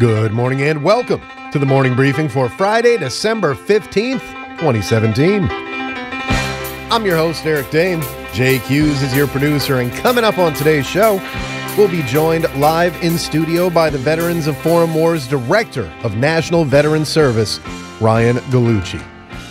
Good morning and welcome to the morning briefing for Friday, December 15th, 2017. I'm your host, Eric Dane. Jake Hughes is your producer, and coming up on today's show, we'll be joined live in studio by the Veterans of Foreign Wars Director of National Veteran Service, Ryan Gallucci.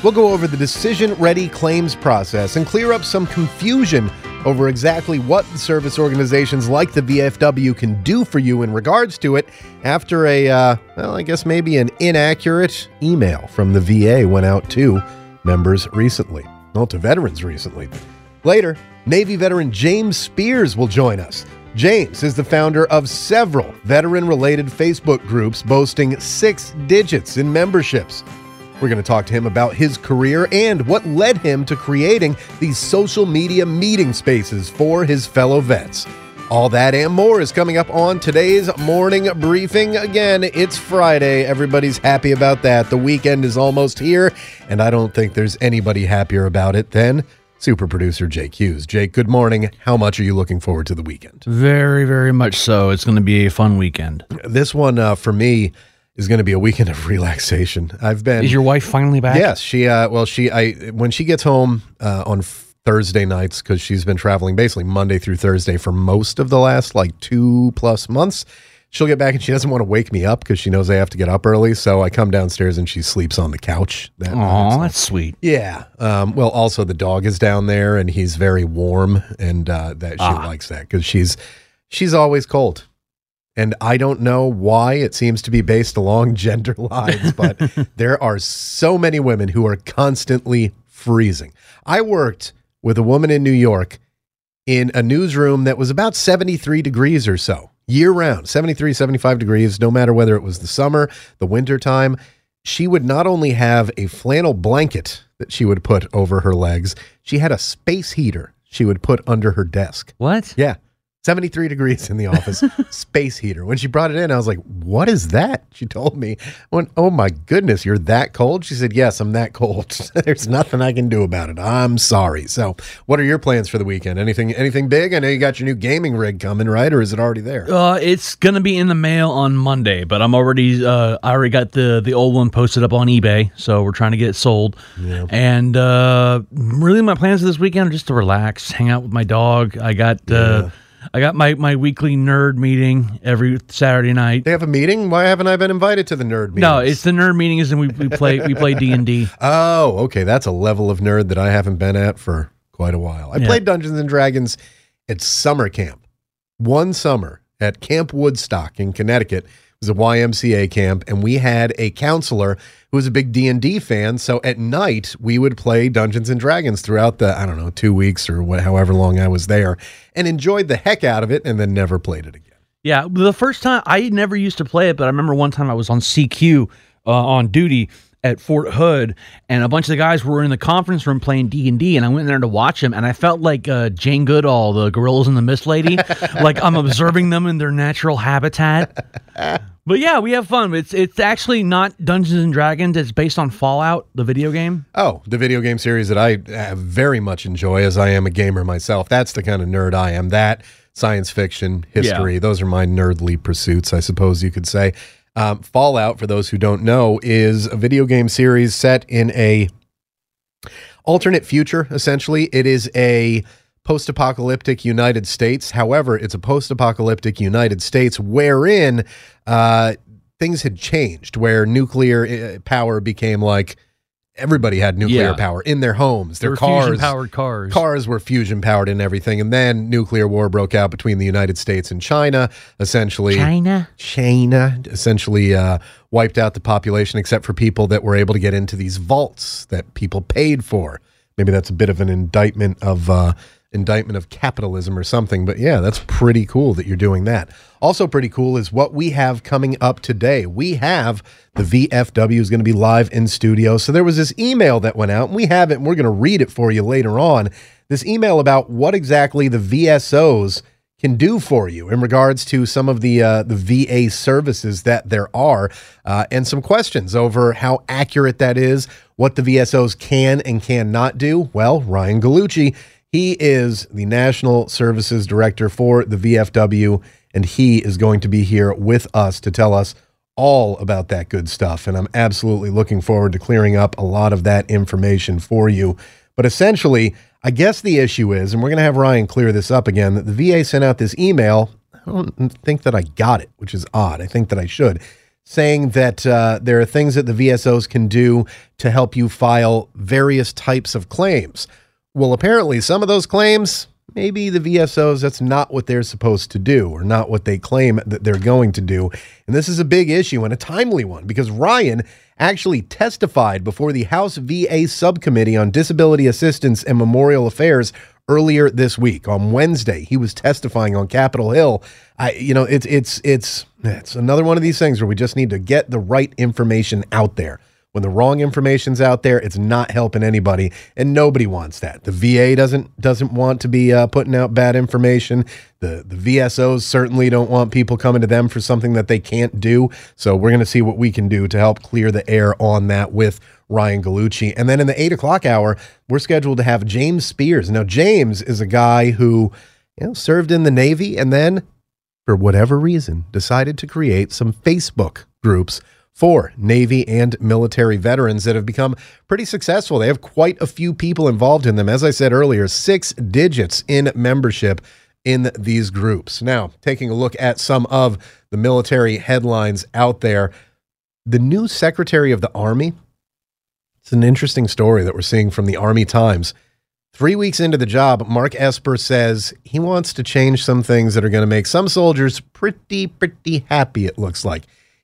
We'll go over the decision ready claims process and clear up some confusion over exactly what service organizations like the VFW can do for you in regards to it after a, uh, well, I guess maybe an inaccurate email from the VA went out to members recently. Well, to veterans recently. Later, Navy veteran James Spears will join us. James is the founder of several veteran related Facebook groups boasting six digits in memberships. We're going to talk to him about his career and what led him to creating these social media meeting spaces for his fellow vets. All that and more is coming up on today's morning briefing. Again, it's Friday. Everybody's happy about that. The weekend is almost here, and I don't think there's anybody happier about it than super producer Jake Hughes. Jake, good morning. How much are you looking forward to the weekend? Very, very much so. It's going to be a fun weekend. This one, uh, for me, is going to be a weekend of relaxation. I've been. Is your wife finally back? Yes, she. Uh, well, she. I when she gets home uh, on Thursday nights because she's been traveling basically Monday through Thursday for most of the last like two plus months. She'll get back and she doesn't want to wake me up because she knows I have to get up early. So I come downstairs and she sleeps on the couch. That Oh, that's sweet. yeah. Um, well, also the dog is down there and he's very warm, and uh, that she Ah. likes that because she's she's always cold. And I don't know why it seems to be based along gender lines, but there are so many women who are constantly freezing. I worked with a woman in New York in a newsroom that was about 73 degrees or so year round 73 75 degrees no matter whether it was the summer the winter time she would not only have a flannel blanket that she would put over her legs she had a space heater she would put under her desk What? yeah 73 degrees in the office space heater. When she brought it in i was like what is that? She told me. I went oh my goodness you're that cold? She said yes i'm that cold. There's nothing i can do about it. I'm sorry. So what are your plans for the weekend? Anything anything big? I know you got your new gaming rig coming right? Or is it already there? Uh, it's gonna be in the mail on Monday, but I'm already uh, I already got the the old one posted up on eBay, so we're trying to get it sold. And uh, really, my plans for this weekend are just to relax, hang out with my dog. I got uh, I got my my weekly nerd meeting every Saturday night. they have a meeting why haven't i been invited to the nerd meeting No, it's the nerd meeting is and we, we play we play D and D. Oh, okay. That's a level of nerd that I haven't been at for quite a while. I Yeah. played Dungeons and Dragons at summer camp. One summer at Camp Woodstock in Connecticut. Was a YMCA camp and we had a counselor who was a big D&D fan, so at night we would play Dungeons and Dragons throughout the I don't know, 2 weeks or what however long I was there and enjoyed the heck out of it and then never played it again. Yeah, the first time I never used to play it, but I remember one time I was on CQ uh, on duty at Fort Hood, and a bunch of the guys were in the conference room playing D and D, and I went in there to watch them, and I felt like uh, Jane Goodall, the Gorillas in the Mist lady, like I'm observing them in their natural habitat. But yeah, we have fun. It's it's actually not Dungeons and Dragons. It's based on Fallout, the video game. Oh, the video game series that I uh, very much enjoy as I am a gamer myself. That's the kind of nerd I am. That science fiction, history, those are my nerdly pursuits, I suppose you could say. Um, Fallout, for those who don't know, is a video game series set in a alternate future, essentially. It is a post apocalyptic United States. However, it's a post apocalyptic United States wherein uh, things had changed, where nuclear uh, power became like everybody had nuclear Yeah. power in their homes, their cars. fusion-powered cars. Cars were fusion powered and everything. And then nuclear war broke out between the United States and China, essentially. China. China essentially uh, wiped out the population except for people that were able to get into these vaults that people paid for. Maybe that's a bit of an indictment of uh, indictment of capitalism or something. But yeah, that's pretty cool that you're doing that. Also, pretty cool is what we have coming up today. We have the VFW is going to be live in studio. So there was this email that went out, and we have it, and we're going to read it for you later on. This email about what exactly the VSOs can do for you in regards to some of the uh, the VA services that there are, uh, and some questions over how accurate that is, what the VSOs can and cannot do. Well, Ryan Gallucci he is the National Services Director for the VFW, and he is going to be here with us to tell us all about that good stuff. And I'm absolutely looking forward to clearing up a lot of that information for you. But essentially, I guess the issue is, and we're going to have Ryan clear this up again, that the VA sent out this email. I don't think that I got it, which is odd. I think that I should. Saying that uh, there are things that the VSOs can do to help you file various types of claims. Well, apparently, some of those claims, maybe the VSOs, that's not what they're supposed to do or not what they claim that they're going to do. And this is a big issue and a timely one because Ryan actually testified before the House VA Subcommittee on Disability Assistance and Memorial Affairs earlier this week on Wednesday. He was testifying on Capitol Hill. I, you know, it's it's it's it's another one of these things where we just need to get the right information out there. When the wrong information's out there, it's not helping anybody, and nobody wants that. The VA doesn't doesn't want to be uh, putting out bad information. The the VSOs certainly don't want people coming to them for something that they can't do. So we're going to see what we can do to help clear the air on that with Ryan Gallucci. And then in the eight o'clock hour, we're scheduled to have James Spears. Now James is a guy who you know served in the Navy and then, for whatever reason, decided to create some Facebook groups for Navy and military veterans that have become pretty successful. They have quite a few people involved in them. As I said earlier, six digits in membership in these groups. Now, taking a look at some of the military headlines out there, the new Secretary of the Army. It's an interesting story that we're seeing from the Army Times. Three weeks into the job, Mark Esper says he wants to change some things that are going to make some soldiers pretty, pretty happy, it looks like.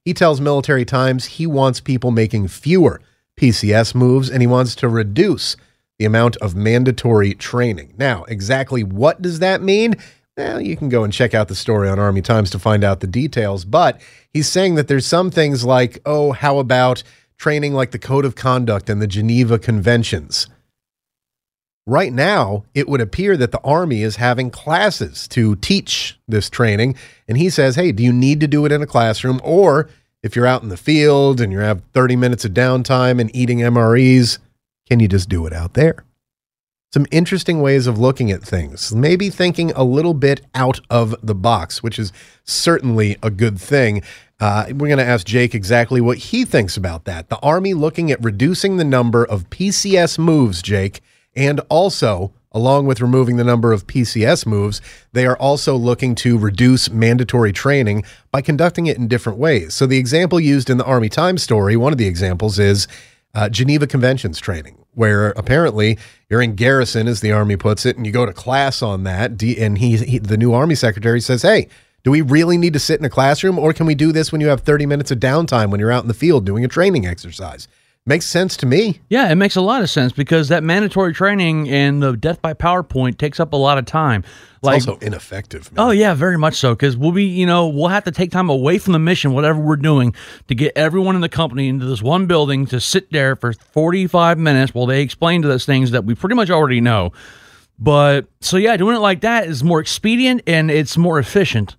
He tells Military Times he wants people making fewer PCS moves and he wants to reduce the amount of mandatory training. Now, exactly what does that mean? Well, you can go and check out the story on Army Times to find out the details. But he's saying that there's some things like, oh, how about training like the Code of Conduct and the Geneva Conventions? Right now, it would appear that the Army is having classes to teach this training. And he says, hey, do you need to do it in a classroom? Or if you're out in the field and you have 30 minutes of downtime and eating MREs, can you just do it out there? Some interesting ways of looking at things. Maybe thinking a little bit out of the box, which is certainly a good thing. Uh, we're going to ask Jake exactly what he thinks about that. The Army looking at reducing the number of PCS moves, Jake, and also, along with removing the number of PCS moves, they are also looking to reduce mandatory training by conducting it in different ways. So, the example used in the Army Times story, one of the examples is uh, Geneva Conventions training, where apparently you're in garrison, as the Army puts it, and you go to class on that. And he, he the new Army secretary says, hey, do we really need to sit in a classroom, or can we do this when you have 30 minutes of downtime when you're out in the field doing a training exercise? Makes sense to me. Yeah, it makes a lot of sense because that mandatory training and the death by PowerPoint takes up a lot of time. Like, it's also ineffective. Man. Oh yeah, very much so. Because we'll be, you know, we'll have to take time away from the mission, whatever we're doing, to get everyone in the company into this one building to sit there for forty-five minutes while they explain to us things that we pretty much already know. But so yeah, doing it like that is more expedient and it's more efficient.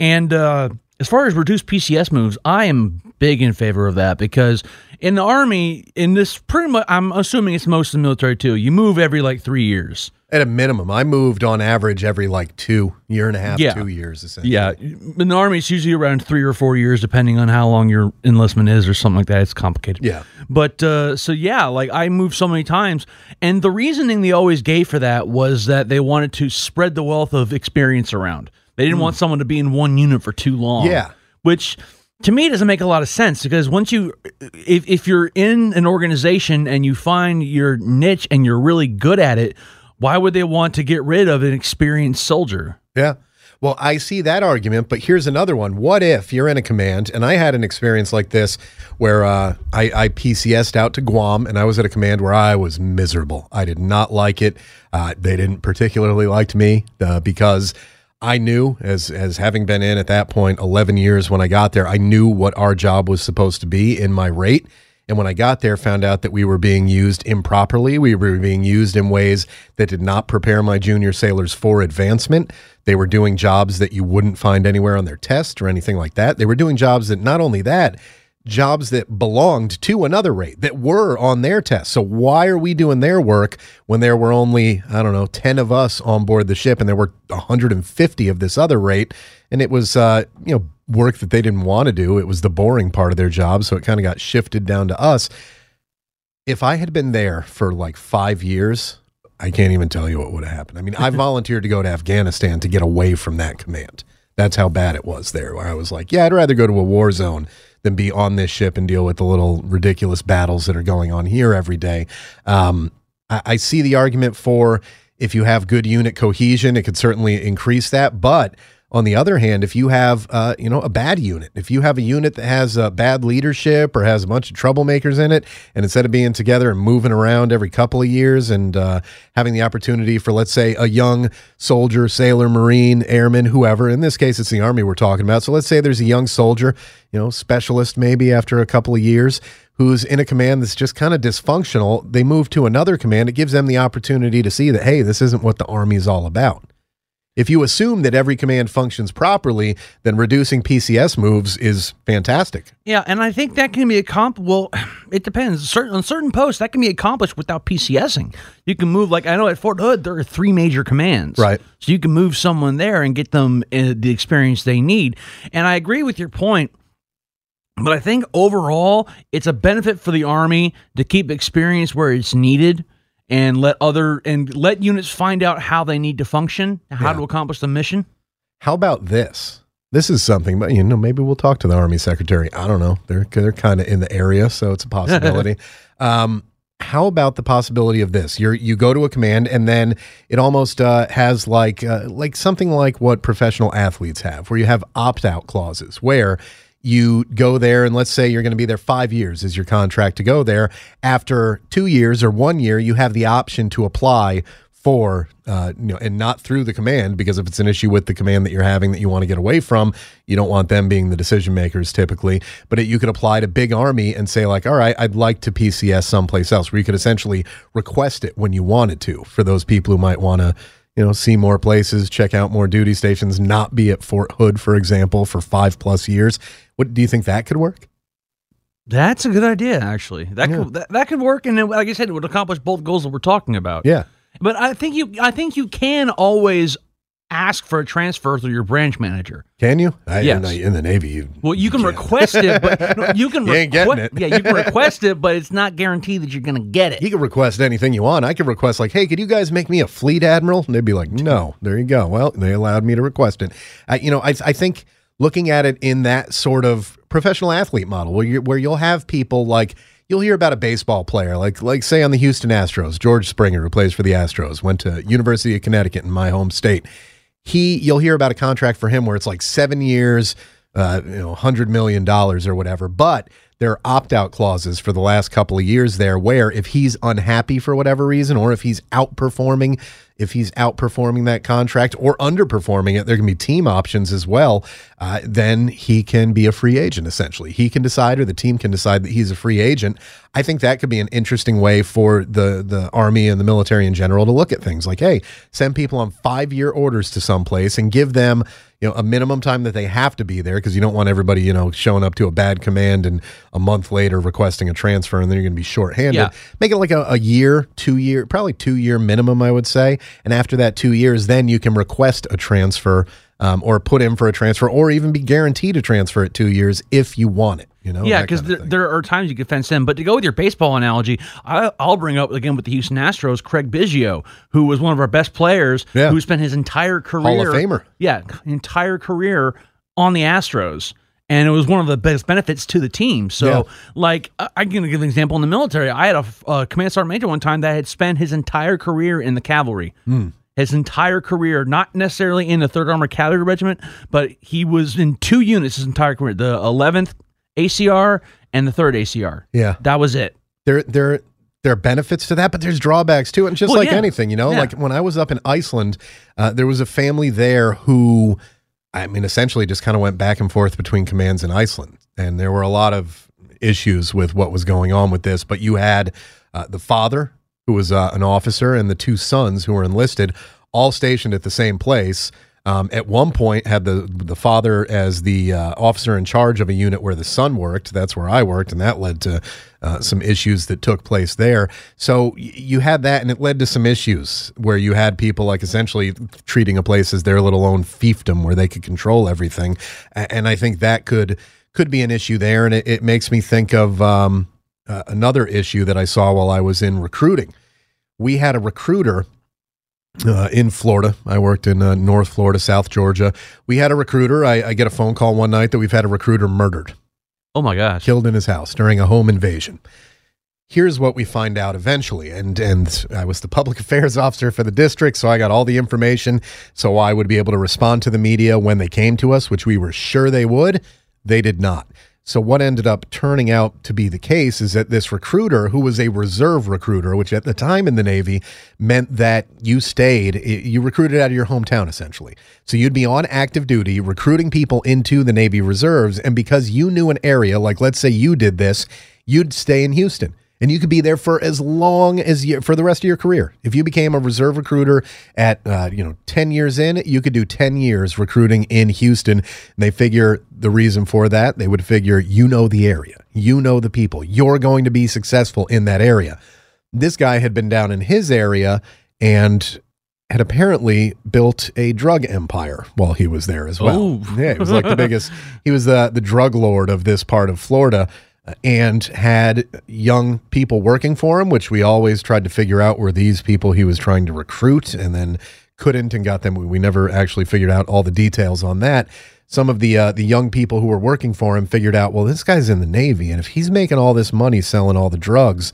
And uh, as far as reduced PCS moves, I am big in favor of that because in the army, in this pretty much, I'm assuming it's most of the military too. You move every like three years. At a minimum, I moved on average every like two year and a half, yeah. two years essentially. Yeah, in the army, it's usually around three or four years, depending on how long your enlistment is or something like that. It's complicated. Yeah, but uh, so yeah, like I moved so many times, and the reasoning they always gave for that was that they wanted to spread the wealth of experience around. They didn't mm. want someone to be in one unit for too long. Yeah, which to me it doesn't make a lot of sense because once you if, if you're in an organization and you find your niche and you're really good at it why would they want to get rid of an experienced soldier yeah Well, I see that argument, but here's another one. What if you're in a command, and I had an experience like this where uh, I, I PCSed out to Guam, and I was at a command where I was miserable. I did not like it. Uh, they didn't particularly like me uh, because I knew, as as having been in at that point 11 years when I got there, I knew what our job was supposed to be in my rate. And when I got there, found out that we were being used improperly. We were being used in ways that did not prepare my junior sailors for advancement. They were doing jobs that you wouldn't find anywhere on their test or anything like that. They were doing jobs that not only that, jobs that belonged to another rate that were on their test. So why are we doing their work when there were only, I don't know, 10 of us on board the ship and there were 150 of this other rate? And it was, uh, you know, work that they didn't want to do. It was the boring part of their job. So it kind of got shifted down to us. If I had been there for like five years, I can't even tell you what would have happened. I mean, I volunteered to go to Afghanistan to get away from that command. That's how bad it was there, where I was like, yeah, I'd rather go to a war zone than be on this ship and deal with the little ridiculous battles that are going on here every day. Um, I, I see the argument for if you have good unit cohesion, it could certainly increase that. But on the other hand, if you have, uh, you know, a bad unit, if you have a unit that has uh, bad leadership or has a bunch of troublemakers in it, and instead of being together and moving around every couple of years and uh, having the opportunity for, let's say, a young soldier, sailor, marine, airman, whoever, in this case, it's the army we're talking about. So let's say there's a young soldier, you know, specialist maybe after a couple of years who's in a command that's just kind of dysfunctional. They move to another command. It gives them the opportunity to see that, hey, this isn't what the army is all about. If you assume that every command functions properly, then reducing PCS moves is fantastic. Yeah, and I think that can be accomplished. Well, it depends. Certain on certain posts that can be accomplished without PCSing. You can move like I know at Fort Hood there are three major commands, Right. So you can move someone there and get them uh, the experience they need. And I agree with your point. But I think overall, it's a benefit for the Army to keep experience where it's needed and let other and let units find out how they need to function, how Yeah. to accomplish the mission. How about this? This is something, but you know, maybe we'll talk to the Army Secretary. I don't know. They're they're kind of in the area, so it's a possibility. um, how about the possibility of this? You you go to a command, and then it almost uh, has like uh, like something like what professional athletes have, where you have opt out clauses, where you go there and let's say you're going to be there five years is your contract to go there. After two years or one year you have the option to apply for uh, you know and not through the command because if it's an issue with the command that you're having that you want to get away from you don't want them being the decision makers typically. But it, you could apply to big army and say like all right i'd like to pcs someplace else where you could essentially request it when you wanted to for those people who might want to you know see more places check out more duty stations not be at fort hood for example for five plus years what do you think that could work That's a good idea, actually. That Yeah. could that, that could work, and then, like I said, it would accomplish both goals that we're talking about. yeah But I think you, I think you can always ask for a transfer through your branch manager. can you I, Yes. in, the, in the navy you Well, you can request it, but no, you can You ain't getting it. Yeah, you can request it, but it's not guaranteed that you're going to get it. You can request anything you want. I could request like, "Hey, could you guys make me a fleet admiral?" And they'd be like, "No." There you go. Well, they allowed me to request it. Uh, you know, I, I think looking at it in that sort of professional athlete model, where you where you'll have people like you'll hear about a baseball player, like like say on the Houston Astros, George Springer, who plays for the Astros, went to University of Connecticut in my home state. He, you'll hear about a contract for him where it's like seven years, uh, you know, hundred million dollars or whatever. But there are opt out clauses for the last couple of years there, where if he's unhappy for whatever reason, or if he's outperforming, if he's outperforming that contract or underperforming it, there can be team options as well. Uh, then he can be a free agent. Essentially, he can decide, or the team can decide that he's a free agent. I think that could be an interesting way for the the army and the military in general to look at things like, hey, send people on five year orders to someplace and give them you know a minimum time that they have to be there because you don't want everybody you know showing up to a bad command and a month later requesting a transfer and then you're going to be shorthanded. Yeah. Make it like a, a year, two year, probably two year minimum, I would say. And after that two years, then you can request a transfer um, or put in for a transfer or even be guaranteed a transfer at two years if you want it. You know, yeah, because there, there are times you can fence in. But to go with your baseball analogy, I, I'll bring up again with the Houston Astros, Craig Biggio, who was one of our best players, Yeah. who spent his entire career, Hall of Famer. yeah, entire career on the Astros. And it was one of the best benefits to the team. So, Yeah. like, I- I'm going to give an example in the military. I had a command sergeant major one time that had spent his entire career in the cavalry. Hmm. his entire career, not necessarily in the Third Armored Cavalry Regiment, but he was in two units his entire career: the 11th ACR and the Third ACR. Yeah. that was it. there there there are benefits to that, but there's drawbacks too. And just Well, like yeah. anything, you know, Yeah. like when I was up in Iceland, uh, there was a family there who, I mean, essentially just kind of went back and forth between commands in Iceland, and there were a lot of issues with what was going on with this. But you had uh, the father, who was uh, an officer, and the two sons who were enlisted, all stationed at the same place. Um, at one point, had the the father as the uh, officer in charge of a unit where the son worked. That's where I worked, and that led to uh, some issues that took place there. So y- you had that, and it led to some issues where you had people like essentially treating a place as their little own fiefdom, where they could control everything. And I think that could could be an issue there, and it, it makes me think of um, uh, another issue that I saw while I was in recruiting. We had a recruiter uh, in Florida. I worked in uh, North Florida, South Georgia. We had a recruiter. I, I get a phone call one night that we've had a recruiter murdered, Oh my gosh! killed in his house during a home invasion. Here's what we find out eventually, and and I was the public affairs officer for the district, so I got all the information, so I would be able to respond to the media when they came to us, which we were sure they would. They did not. So what ended up turning out to be the case is that this recruiter, who was a reserve recruiter, which at the time in the Navy meant that you stayed, you recruited out of your hometown essentially. So you'd be on active duty recruiting people into the Navy reserves, and because you knew an area, like let's say you did this, you'd stay in Houston and you could be there for as long as you for the rest of your career. If you became a reserve recruiter at uh, you know ten years in, you could do ten years recruiting in Houston. And they figure the reason for that they would figure you know the area, you know the people, you're going to be successful in that area. This guy had been down in his area and had apparently built a drug empire while he was there as well. Oh. Yeah, he was like the biggest. He was the the drug lord of this part of Florida, and had young people working for him, which we always tried to figure out were these people he was trying to recruit, and then couldn't and got them. We never actually figured out all the details on that. Some of the uh, the young people who were working for him figured out, well, this guy's in the Navy, and if he's making all this money selling all the drugs,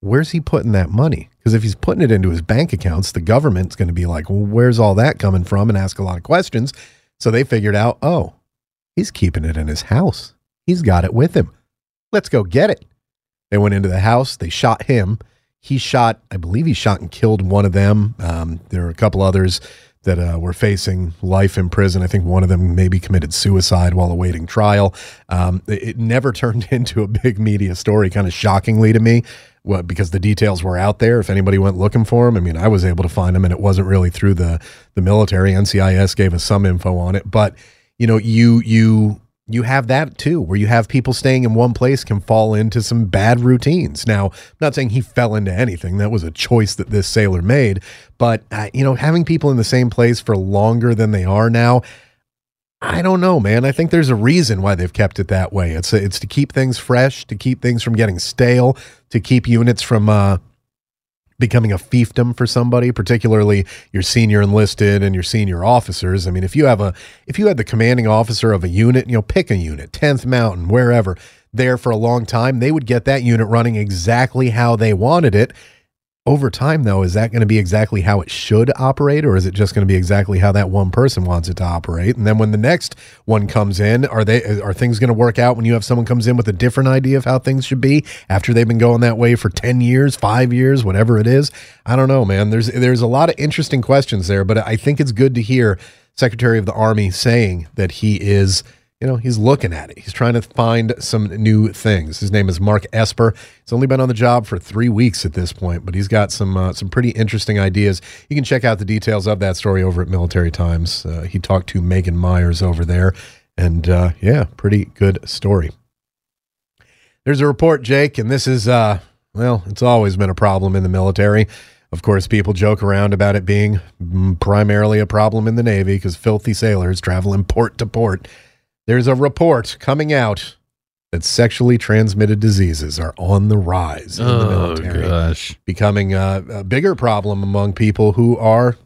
where's he putting that money? Because if he's putting it into his bank accounts, the government's going to be like, well, where's all that coming from? And ask a lot of questions. So they figured out, oh, he's keeping it in his house. He's got it with him. Let's go get it. They went into the house. They shot him. He shot, I believe he shot and killed one of them. Um, there were a couple others that uh, were facing life in prison. I think one of them maybe committed suicide while awaiting trial. Um, it, never turned into a big media story, kind of shockingly to me, what, because the details were out there. If anybody went looking for them, I mean, I was able to find them, and it wasn't really through the the military. NCIS gave us some info on it, but you know, you you you have that too, where you have people staying in one place can fall into some bad routines. Now, I'm not saying he fell into anything. That was a choice that this sailor made. But, uh, you know, having people in the same place for longer than they are now, I don't know, man. I think there's a reason why they've kept it that way. It's it's to keep things fresh, to keep things from getting stale, to keep units from uh, becoming a fiefdom for somebody, particularly your senior enlisted and your senior officers. I mean, if you have a if you had the commanding officer of a unit, you know, pick a unit, 10th Mountain, wherever, there for a long time, they would get that unit running exactly how they wanted it. Over time, though, is that going to be exactly how it should operate, or is it just going to be exactly how that one person wants it to operate? And then when the next one comes in, are they are things going to work out when you have someone comes in with a different idea of how things should be after they've been going that way for ten years, five years, whatever it is? I don't know, man. There's there's a lot of interesting questions there, but I think it's good to hear Secretary of the Army saying that he is you know, he's looking at it. He's trying to find some new things. His name is Mark Esper. He's only been on the job for three weeks at this point, but he's got some uh, some pretty interesting ideas. You can check out the details of that story over at Military Times. Uh, he talked to Meghann Myers over there, and uh, yeah, pretty good story. There's a report, Jake, and this is uh, well, it's always been a problem in the military. Of course, people joke around about it being primarily a problem in the Navy because filthy sailors travel traveling port to port. There's a report coming out that sexually transmitted diseases are on the rise in the Oh military, gosh! becoming a, a bigger problem among people who are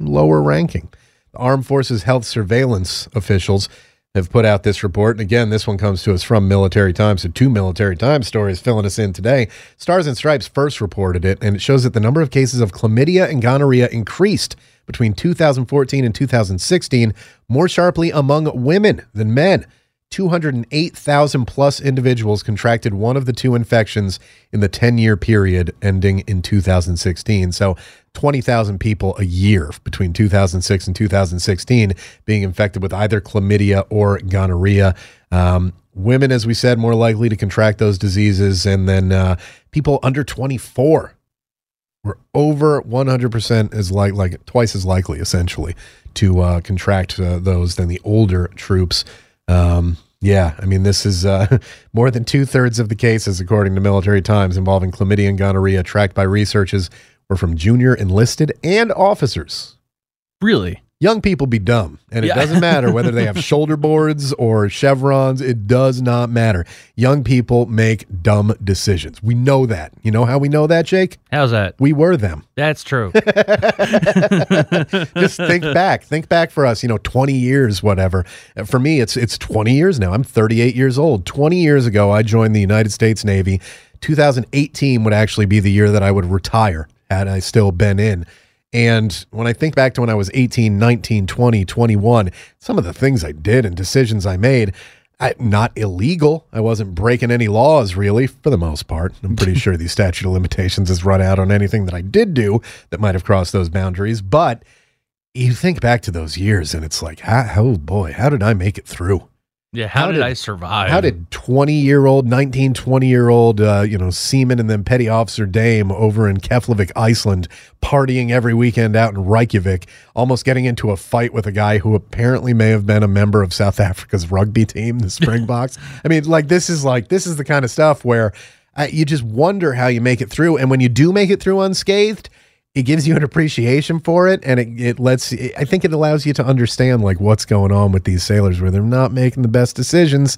lower ranking. The Armed Forces Health Surveillance officials have put out this report. And again, this one comes to us from Military Times. So, two Military Times stories filling us in today. Stars and Stripes first reported it, and it shows that the number of cases of chlamydia and gonorrhea increased between 2014 and 2016, more sharply among women than men. 208,000 plus individuals contracted one of the two infections in the 10 year period ending in 2016. So 20,000 people a year between 2006 and 2016 being infected with either chlamydia or gonorrhea. Um, women, as we said, more likely to contract those diseases. And then uh, people under 24 were over 100% as like, like twice as likely, essentially, to uh, contract uh, those than the older troops. Um, yeah, I mean, this is uh, more than two thirds of the cases, according to Military Times, involving chlamydia and gonorrhea tracked by researchers were from junior enlisted and officers. Really? Young people be dumb, and it Yeah. doesn't matter whether they have shoulder boards or chevrons. It does not matter. Young people make dumb decisions. We know that. You know how we know that, Jake? How's that? We were them. That's true. Just think back. Think back for us, you know, 20 years, whatever. For me, it's it's 20 years now. I'm 38 years old. 20 years ago, I joined the United States Navy. 2018 would actually be the year that I would retire had I still been in. And when I think back to when I was 18, 19, 20, 21, some of the things I did and decisions I made, I, not illegal. I wasn't breaking any laws, really, for the most part. I'm pretty sure the statute of limitations has run out on anything that I did do that might have crossed those boundaries. But you think back to those years and it's like, oh boy, how did I make it through? Yeah. How, How did, did- I survive? How did 20 year old, 19, 20 year old, uh, you know, seaman and then petty officer Dame over in Keflavik, Iceland, partying every weekend out in Reykjavik, almost getting into a fight with a guy who apparently may have been a member of South Africa's rugby team, the Springboks? I mean, like, this is like, this is the kind of stuff where uh, you just wonder how you make it through. And when you do make it through unscathed, it gives you an appreciation for it and it, it lets i think it allows you to understand like what's going on with these sailors where they're not making the best decisions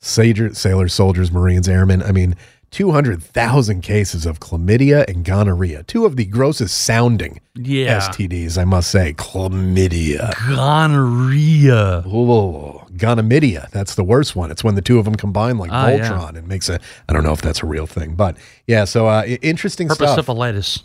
sailor, sailors soldiers marines airmen i mean 200000 cases of chlamydia and gonorrhea two of the grossest sounding Yeah. stds i must say chlamydia Gonorrhea. Oh, gonomidia. That's the worst one. It's when the two of them combine like Ah, yeah. Voltron and makes a. I don't know if that's a real thing, but yeah. So uh, interesting stuff. Herpessyphilitis.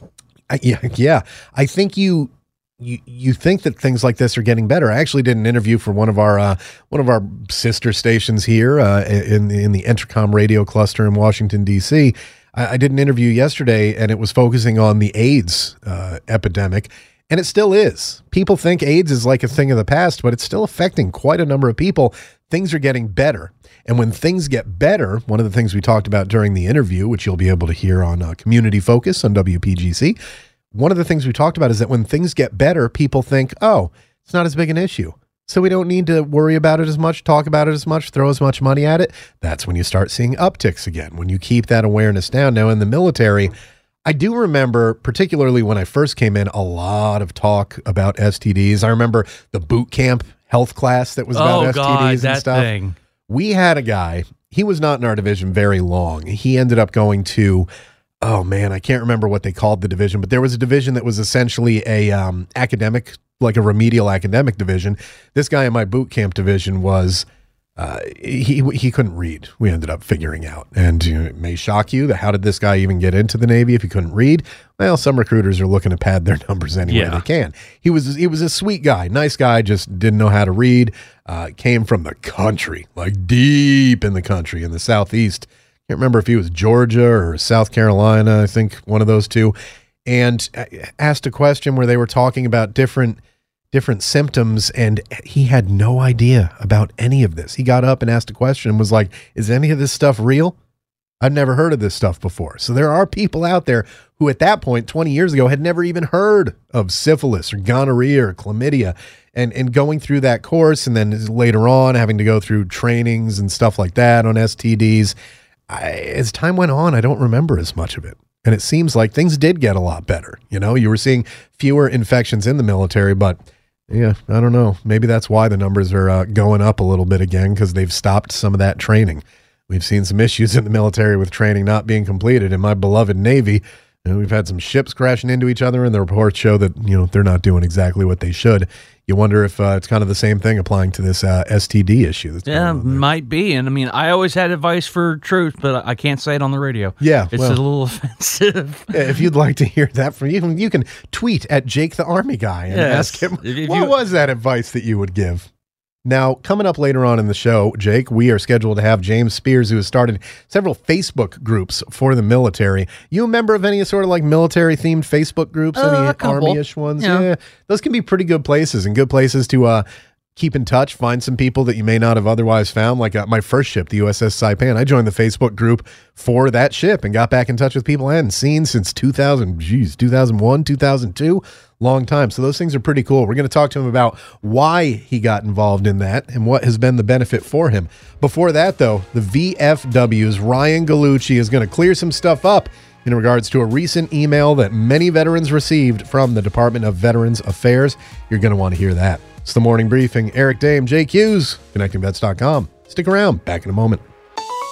Yeah, yeah. I think you you you think that things like this are getting better. I actually did an interview for one of our uh, one of our sister stations here uh, in in the Entercom radio cluster in Washington D.C. I, I did an interview yesterday, and it was focusing on the AIDS uh, epidemic. And it still is. People think AIDS is like a thing of the past, but it's still affecting quite a number of people. Things are getting better. And when things get better, one of the things we talked about during the interview, which you'll be able to hear on uh, Community Focus on WPGC, one of the things we talked about is that when things get better, people think, oh, it's not as big an issue. So we don't need to worry about it as much, talk about it as much, throw as much money at it. That's when you start seeing upticks again, when you keep that awareness down. Now, in the military, I do remember, particularly when I first came in, a lot of talk about STDs. I remember the boot camp health class that was about Oh STDs God, and that stuff thing. we had a guy he was not in our division very long he ended up going to oh man i can't remember what they called the division but there was a division that was essentially a um, academic like a remedial academic division this guy in my boot camp division was uh, he he couldn't read. We ended up figuring out, and you know, it may shock you that how did this guy even get into the Navy if he couldn't read? Well, some recruiters are looking to pad their numbers any way Yeah. they can. He was he was a sweet guy, nice guy, just didn't know how to read. Uh, came from the country, like deep in the country in the southeast. Can't remember if he was Georgia or South Carolina. I think one of those two. And uh, asked a question where they were talking about different different symptoms and he had no idea about any of this. He got up and asked a question and was like, "Is any of this stuff real?" I've never heard of this stuff before. So there are people out there who at that point 20 years ago had never even heard of syphilis or gonorrhea or chlamydia and and going through that course and then later on having to go through trainings and stuff like that on STDs. I, as time went on, I don't remember as much of it. And it seems like things did get a lot better. You know, you were seeing fewer infections in the military, but yeah, I don't know. Maybe that's why the numbers are uh, going up a little bit again because they've stopped some of that training. We've seen some issues in the military with training not being completed. In my beloved Navy, And we've had some ships crashing into each other, and the reports show that you know they're not doing exactly what they should. You wonder if uh, it's kind of the same thing applying to this uh, STD issue. That's Yeah, going on there. might be. And I mean, I always had advice for truth, but I can't say it on the radio. Yeah, It's well- a little offensive. If you'd like to hear that from you, can- you can tweet at Jake the Army Guy and Yes. ask him If- if what you- was that advice that you would give. Now, coming up later on in the show, Jake, we are scheduled to have James Spears, who has started several Facebook groups for the military. You a member of any sort of like military themed Facebook groups? Uh, any a couple. army-ish ones? Yeah. Yeah, those can be pretty good places and good places to uh, keep in touch, find some people that you may not have otherwise found. Like uh, my first ship, the USS Saipan, I joined the Facebook group for that ship and got back in touch with people I hadn't seen since 2000, geez, 2001, 2002. Long time. So those things are pretty cool. We're going to talk to him about why he got involved in that and what has been the benefit for him. Before that, though, the VFW's Ryan Gallucci is going to clear some stuff up in regards to a recent email that many veterans received from the Department of Veterans Affairs. You're going to want to hear that. It's the morning briefing. Eric Dame, Jake Hughes, connectingvets.com. Stick around. Back in a moment.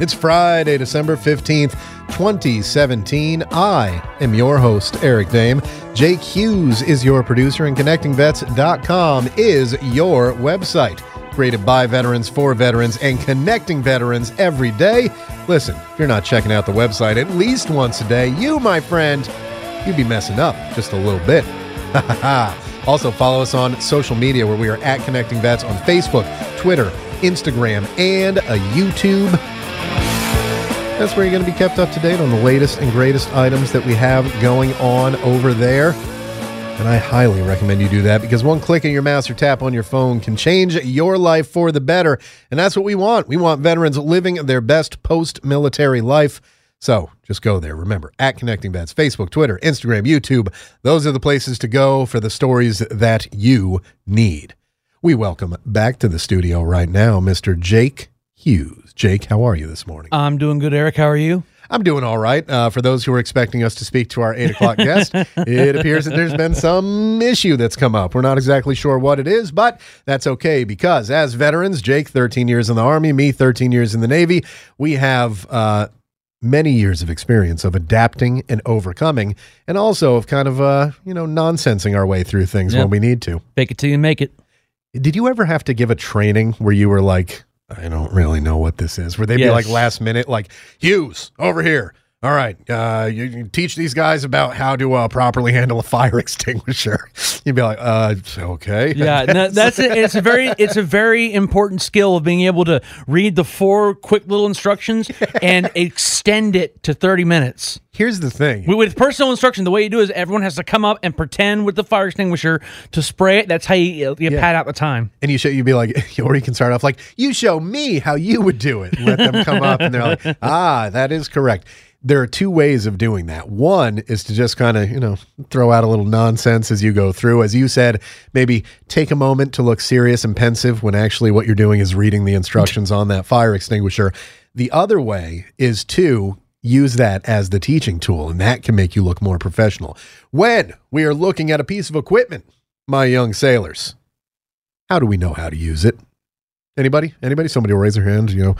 It's Friday, December 15th, 2017. I am your host, Eric Dame. Jake Hughes is your producer, and ConnectingVets.com is your website. Created by veterans for veterans and connecting veterans every day. Listen, if you're not checking out the website at least once a day, you, my friend, you'd be messing up just a little bit. also, follow us on social media where we are at Connecting Vets on Facebook, Twitter, Instagram, and a YouTube. That's where you're going to be kept up to date on the latest and greatest items that we have going on over there. And I highly recommend you do that because one click of your mouse or tap on your phone can change your life for the better. And that's what we want. We want veterans living their best post military life. So just go there. Remember, at Connecting Vets, Facebook, Twitter, Instagram, YouTube. Those are the places to go for the stories that you need. We welcome back to the studio right now Mr. Jake Hughes. Jake, how are you this morning? I'm doing good, Eric. How are you? I'm doing all right. Uh, for those who are expecting us to speak to our eight o'clock guest, it appears that there's been some issue that's come up. We're not exactly sure what it is, but that's okay because as veterans, Jake, 13 years in the Army, me, 13 years in the Navy, we have uh, many years of experience of adapting and overcoming, and also of kind of, uh, you know, nonsensing our way through things Yep. when we need to. Fake it till you make it. Did you ever have to give a training where you were like, I don't really know what this is? Where they'd be like last minute, like, Hughes, over here. All right, uh, you, you teach these guys about how to uh, properly handle a fire extinguisher. You'd be like, uh, okay. Yeah, no, that's it. It's a very it's a very important skill of being able to read the four quick little instructions and extend it to 30 minutes. Here's the thing. With- With personal instruction, the way you do is everyone has to come up and pretend with the fire extinguisher to spray it. That's how you, you Yeah. pad out the time. And you show you'd be like, or you can start off like, you show me how you would do it. Let them come up, and they're like, ah, that is correct. There are two ways of doing that. One is to just kind of, you know, throw out a little nonsense as you go through. As you said, maybe take a moment to look serious and pensive when actually what you're doing is reading the instructions on that fire extinguisher. The other way is to use that as the teaching tool, and that can make you look more professional. When we are looking at a piece of equipment, my young sailors, how do we know how to use it? Anybody? Anybody? Somebody will raise their hand. You know,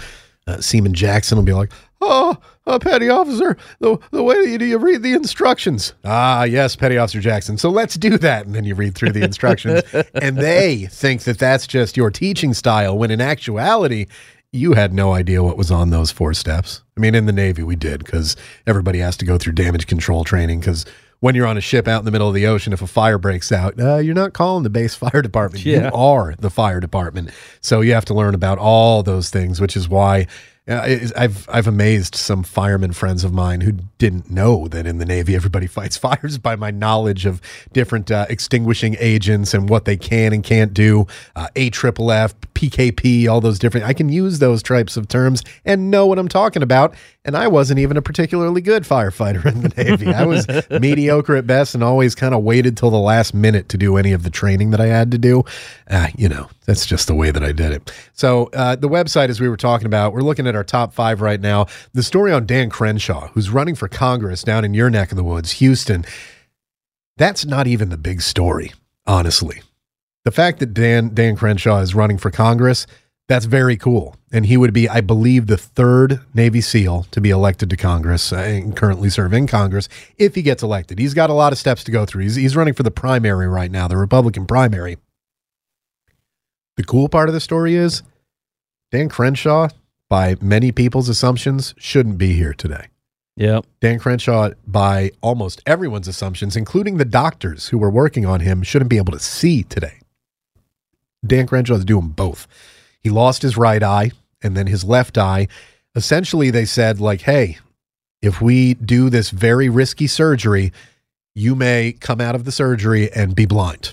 uh, Seaman Jackson will be like, "Oh, uh, petty officer, the the way you do you read the instructions." Ah, yes, petty officer Jackson. So let's do that, and then you read through the instructions, and they think that that's just your teaching style. When in actuality, you had no idea what was on those four steps. I mean, in the Navy, we did because everybody has to go through damage control training because. When you're on a ship out in the middle of the ocean, if a fire breaks out, uh, you're not calling the base fire department. You are the fire department. So you have to learn about all those things, which is why I've I've amazed some firemen friends of mine who didn't know that in the Navy everybody fights fires by my knowledge of different uh, extinguishing agents and what they can and can't do. Uh, A triple F, PKP, all those different. I can use those types of terms and know what I'm talking about. And I wasn't even a particularly good firefighter in the Navy. I was mediocre at best and always kind of waited till the last minute to do any of the training that I had to do. Uh, you know, that's just the way that I did it. So uh, the website, as we were talking about, we're looking at our top five right now. The story on Dan Crenshaw, who's running for Congress down in your neck of the woods, Houston. That's not even the big story, honestly. The fact that Dan Dan Crenshaw is running for Congress, that's very cool. And he would be, I believe, the third Navy SEAL to be elected to Congress uh, and currently serve in Congress if he gets elected. He's got a lot of steps to go through. He's, he's running for the primary right now, the Republican primary. The cool part of the story is Dan Crenshaw, by many people's assumptions, shouldn't be here today. Yep. Dan Crenshaw, by almost everyone's assumptions, including the doctors who were working on him, shouldn't be able to see today. Dan Crenshaw is doing both. He lost his right eye and then his left eye. Essentially, they said, like, hey, if we do this very risky surgery, you may come out of the surgery and be blind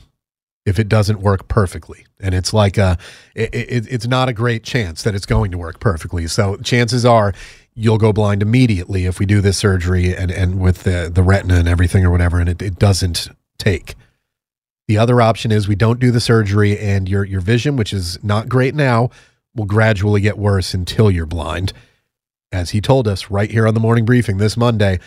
if it doesn't work perfectly. And it's like a, it, it, it's not a great chance that it's going to work perfectly. So chances are you'll go blind immediately if we do this surgery and, and with the, the retina and everything or whatever, and it, it doesn't take. The other option is we don't do the surgery and your, your vision, which is not great now, will gradually get worse until you're blind. As he told us right here on the morning briefing this Monday,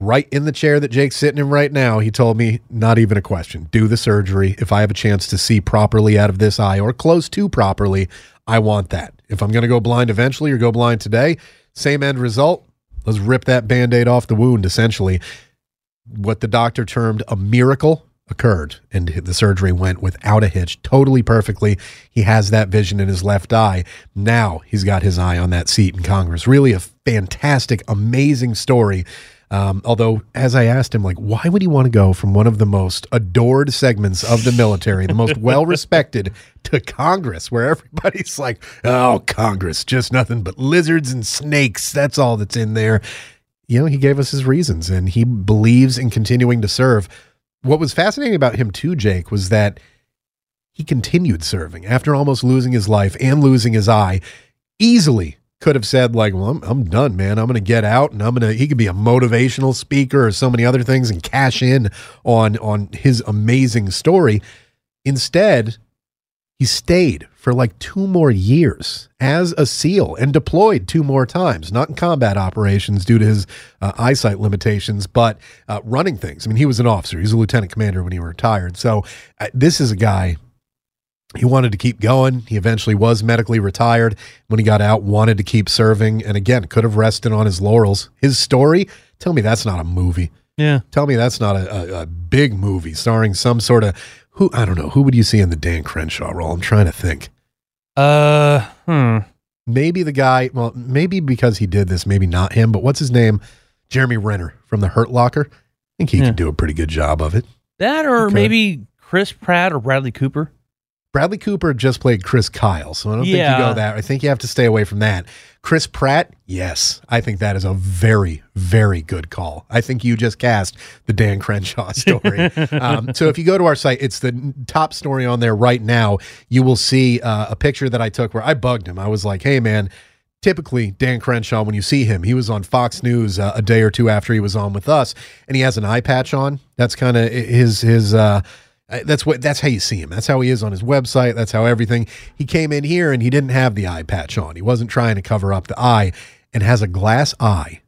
right in the chair that Jake's sitting in right now, he told me, not even a question. Do the surgery. If I have a chance to see properly out of this eye or close to properly, I want that. If I'm going to go blind eventually or go blind today, same end result. Let's rip that band aid off the wound, essentially. What the doctor termed a miracle occurred and the surgery went without a hitch totally perfectly he has that vision in his left eye now he's got his eye on that seat in congress really a fantastic amazing story um, although as i asked him like why would he want to go from one of the most adored segments of the military the most well respected to congress where everybody's like oh congress just nothing but lizards and snakes that's all that's in there you know he gave us his reasons and he believes in continuing to serve what was fascinating about him too, Jake, was that he continued serving after almost losing his life and losing his eye. Easily could have said like, "Well, I'm, I'm done, man. I'm going to get out, and I'm going to." He could be a motivational speaker or so many other things and cash in on on his amazing story. Instead, he stayed for like two more years as a SEAL and deployed two more times, not in combat operations due to his uh, eyesight limitations, but uh, running things. I mean, he was an officer, he was a lieutenant commander when he retired. So, uh, this is a guy. He wanted to keep going. He eventually was medically retired. When he got out, wanted to keep serving. And again, could have rested on his laurels. His story, tell me that's not a movie. Yeah. Tell me that's not a, a, a big movie starring some sort of who I don't know who would you see in the Dan Crenshaw role? I'm trying to think. Uh, hmm. Maybe the guy. Well, maybe because he did this, maybe not him. But what's his name? Jeremy Renner from the Hurt Locker. I think he Yeah. could do a pretty good job of it. That or Okay. maybe Chris Pratt or Bradley Cooper. Bradley Cooper just played Chris Kyle, so I don't think you go that. I think you have to stay away from that. Chris Pratt, yes, I think that is a very, very good call. I think you just cast the Dan Crenshaw story. um, so if you go to our site, it's the top story on there right now. You will see uh, a picture that I took where I bugged him. I was like, "Hey, man." Typically, Dan Crenshaw, when you see him, he was on Fox News uh, a day or two after he was on with us, and he has an eye patch on. That's kind of his his uh, Uh, that's what. That's how you see him. That's how he is on his website. That's how everything. He came in here and he didn't have the eye patch on. He wasn't trying to cover up the eye, and has a glass eye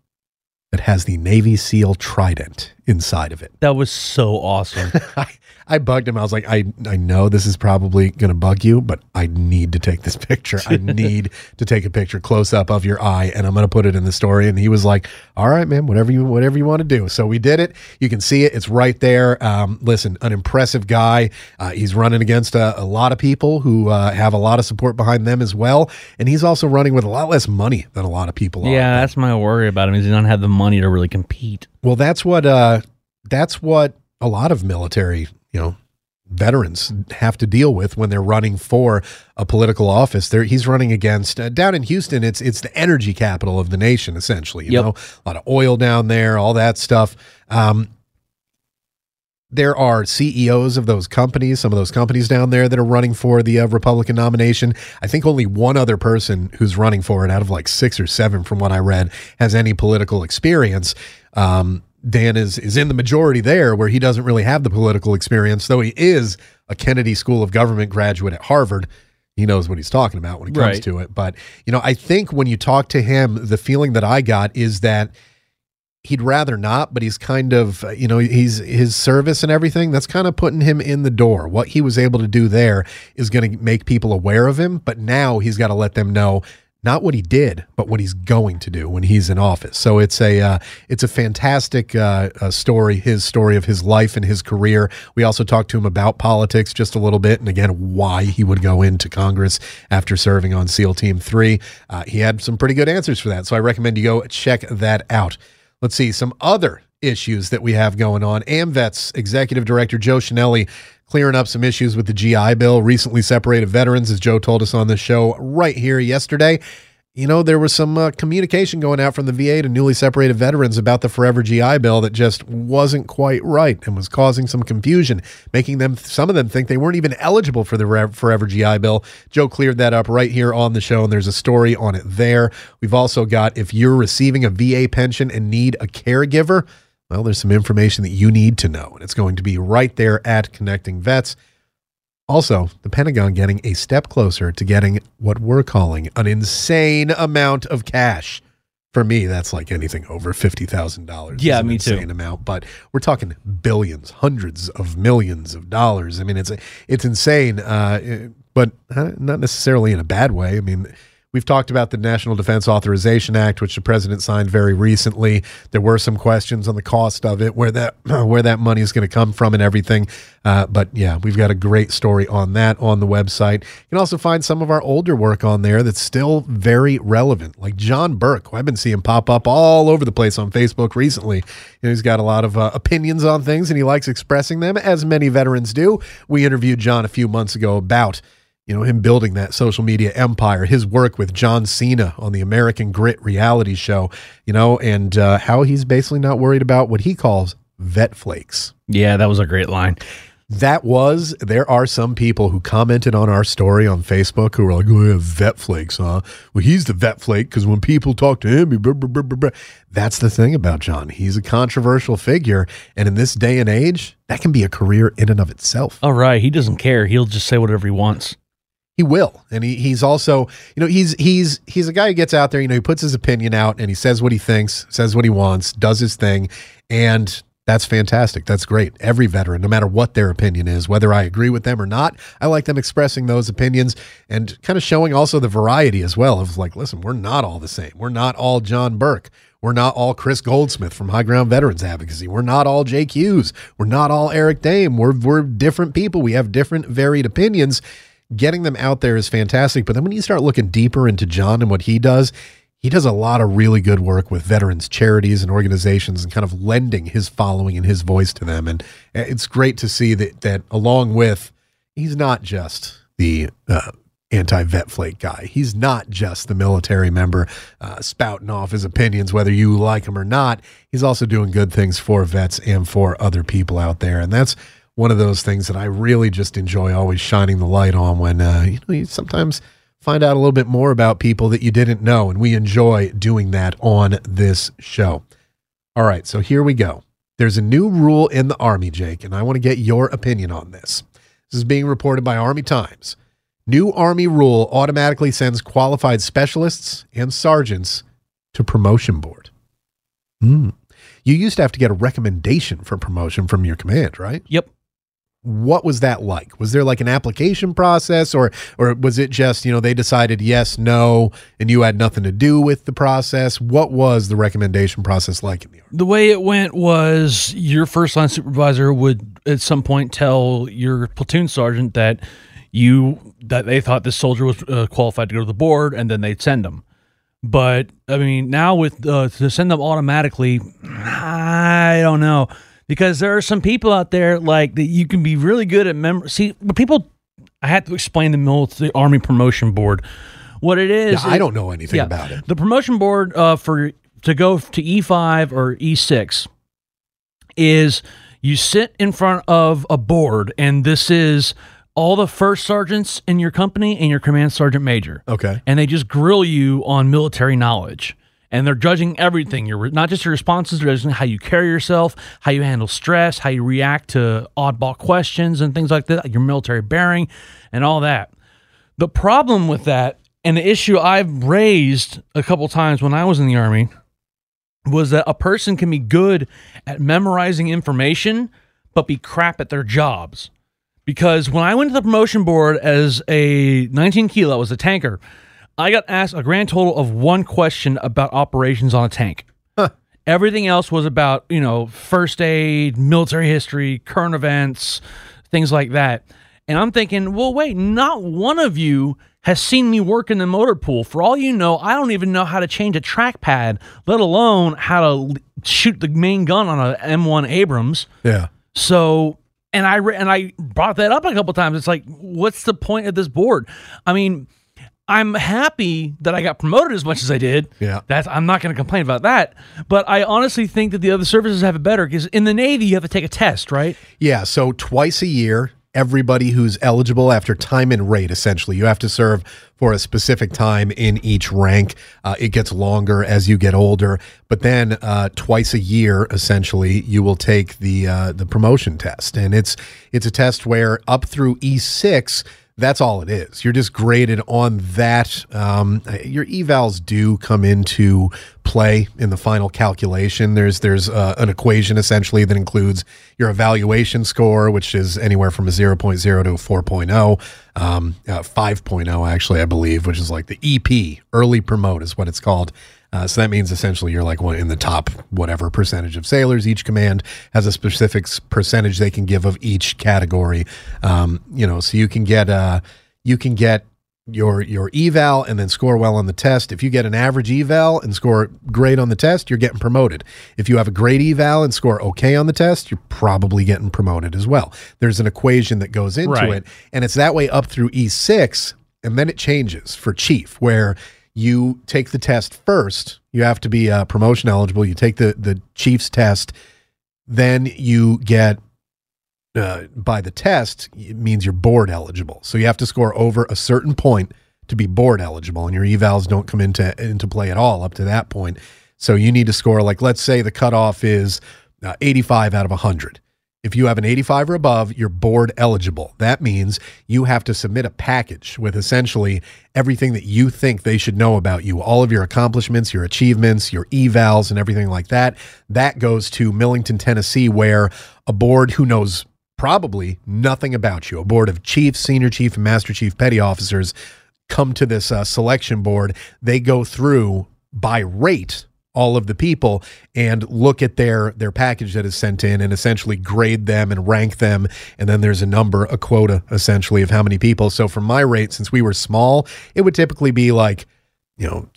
that has the Navy SEAL trident inside of it. That was so awesome. I, I bugged him. I was like, I, I know this is probably going to bug you, but I need to take this picture. I need to take a picture close up of your eye, and I'm going to put it in the story. And he was like, All right, man, whatever you whatever you want to do. So we did it. You can see it. It's right there. Um, listen, an impressive guy. Uh, he's running against a, a lot of people who uh, have a lot of support behind them as well, and he's also running with a lot less money than a lot of people are. yeah, that's my worry about him. Is he doesn't have the money to really compete. Well, that's what uh that's what a lot of military, you know, veterans have to deal with when they're running for a political office. There, he's running against uh, down in Houston. It's it's the energy capital of the nation, essentially. You Yep. know, a lot of oil down there, all that stuff. Um, there are CEOs of those companies, some of those companies down there that are running for the uh, Republican nomination. I think only one other person who's running for it out of like six or seven, from what I read, has any political experience. Um, Dan is is in the majority there, where he doesn't really have the political experience, though he is a Kennedy School of Government graduate at Harvard. He knows what he's talking about when it comes Right. to it. But you know, I think when you talk to him, the feeling that I got is that he'd rather not, but he's kind of, you know, he's his service and everything that's kind of putting him in the door. What he was able to do there is going to make people aware of him, but now he's got to let them know not what he did, but what he's going to do when he's in office. So it's a uh, it's a fantastic uh, uh, story, his story of his life and his career. We also talked to him about politics just a little bit, and again why he would go into Congress after serving on SEAL Team Three. Uh, he had some pretty good answers for that, so I recommend you go check that out. Let's see some other issues that we have going on. AMVETS executive director Joe Chenelly clearing up some issues with the GI Bill. Recently separated veterans, as Joe told us on the show right here yesterday. You know, there was some uh, communication going out from the VA to newly separated veterans about the Forever GI Bill that just wasn't quite right and was causing some confusion, making them some of them think they weren't even eligible for the Re- Forever GI Bill. Joe cleared that up right here on the show, and there's a story on it there. We've also got if you're receiving a VA pension and need a caregiver, well, there's some information that you need to know, and it's going to be right there at Connecting Vets. Also, the Pentagon getting a step closer to getting what we're calling an insane amount of cash. For me, that's like anything over fifty thousand dollars. Yeah, me too. insane Amount, but we're talking billions, hundreds of millions of dollars. I mean, it's it's insane, uh, but not necessarily in a bad way. I mean, We've talked about the National Defense Authorization Act, which the president signed very recently. There were some questions on the cost of it, where that where that money is going to come from, and everything. Uh, but yeah, we've got a great story on that on the website. You can also find some of our older work on there that's still very relevant, like John Burk, I've been seeing pop up all over the place on Facebook recently. You know, he's got a lot of uh, opinions on things, and he likes expressing them, as many veterans do. We interviewed John a few months ago about you know, him building that social media empire, his work with John Cena on the American Grit reality show, you know, and uh, how he's basically not worried about what he calls vet flakes. Yeah, that was a great line. That was, there are some people who commented on our story on Facebook who were like, oh, yeah, vet flakes, huh? Well, he's the vet flake because when people talk to him, he blah, blah, blah, blah, blah. that's the thing about John. He's a controversial figure. And in this day and age, that can be a career in and of itself. All right, he doesn't care. He'll just say whatever he wants. He will, and he, he's also, you know, he's he's he's a guy who gets out there. You know, he puts his opinion out, and he says what he thinks, says what he wants, does his thing, and that's fantastic. That's great. Every veteran, no matter what their opinion is, whether I agree with them or not, I like them expressing those opinions and kind of showing also the variety as well. Of like, listen, we're not all the same. We're not all John Burk. We're not all Chris Goldsmith from High Ground Veterans Advocacy. We're not all Jake Hughes. We're not all Eric Dehm. We're we're different people. We have different varied opinions getting them out there is fantastic. But then when you start looking deeper into John and what he does, he does a lot of really good work with veterans charities and organizations and kind of lending his following and his voice to them. And it's great to see that that along with he's not just the uh, anti-vet flake guy. He's not just the military member uh, spouting off his opinions, whether you like him or not. He's also doing good things for vets and for other people out there, and that's one of those things that I really just enjoy always shining the light on when uh, you know you sometimes find out a little bit more about people that you didn't know, and we enjoy doing that on this show. All right, so here we go. There's a new rule in the Army, Jake, and I want to get your opinion on this. This is being reported by Army Times. New Army rule automatically sends qualified specialists and sergeants to promotion board. Hmm. You used to have to get a recommendation for promotion from your command, right? Yep. What was that like? Was there like an application process or or was it just, you know, they decided yes, no, and you had nothing to do with the process? What was the recommendation process like in the Army? The way it went was your first line supervisor would at some point tell your platoon sergeant that you that they thought this soldier was uh, qualified to go to the board, and then they'd send them. But I mean, now with uh, to send them automatically, I don't know. Because there are some people out there like that you can be really good at mem. See, but people, I have to explain the military army promotion board. What it is, Yeah, I don't know anything yeah. about it. The promotion board uh, for to go to E5 or E6 is you sit in front of a board, and this is all the first sergeants in your company and your command sergeant major. Okay. And they just grill you on military knowledge. And they're judging everything. Your not just your responses, they're judging how you carry yourself, how you handle stress, how you react to oddball questions and things like that, your military bearing, and all that. The problem with that, and the issue I've raised a couple times when I was in the army, was that a person can be good at memorizing information, but be crap at their jobs. Because when I went to the promotion board as a 19 kilo, I was a tanker, I got asked a grand total of one question about operations on a tank. Everything else was about, you know, first aid, military history, current events, things like that. And I'm thinking, well, wait, not one of you has seen me work in the motor pool. For all you know, I don't even know how to change a trackpad, let alone how to shoot the main gun on a M1 Abrams. Yeah. So, and I re- and I brought that up a couple times. It's like, what's the point of this board? I mean, I'm happy that I got promoted as much as I did. Yeah. that's I'm not going to complain about that. But I honestly think that the other services have it better because in the Navy you have to take a test, right? Yeah, so twice a year, everybody who's eligible after time and rate, essentially, you have to serve for a specific time in each rank. Uh, it gets longer as you get older, but then uh, twice a year, essentially, you will take the uh, the promotion test, and it's it's a test where up through E six. That's all it is. You're just graded on that. Um, your evals do come into play in the final calculation. There's there's uh, an equation essentially that includes your evaluation score, which is anywhere from a 0.0 to a 4.0, um, uh, 5.0 actually, I believe, which is like the EP, early promote is what it's called. Uh, so that means essentially you're like one in the top whatever percentage of sailors. Each command has a specific percentage they can give of each category. Um, you know, so you can get uh, you can get your your eval and then score well on the test. If you get an average eval and score great on the test, you're getting promoted. If you have a great eval and score okay on the test, you're probably getting promoted as well. There's an equation that goes into Right. it, and it's that way up through E6, and then it changes for chief where you take the test first. You have to be uh, promotion eligible. You take the the chief's test, then you get uh, by the test, it means you're board eligible. So you have to score over a certain point to be board eligible, and your evals don't come into into play at all up to that point. So you need to score like let's say the cutoff is uh, 85 out of 100. If you have an 85 or above, you're board eligible. That means you have to submit a package with essentially everything that you think they should know about you, all of your accomplishments, your achievements, your evals, and everything like that. That goes to Millington, Tennessee, where a board who knows probably nothing about you, a board of chiefs, senior chief, and master chief petty officers come to this uh, selection board. They go through by rate all of the people and look at their their package that is sent in and essentially grade them and rank them. And then there's a number a quota essentially of how many people. So for my rate since we were small it would typically be like you know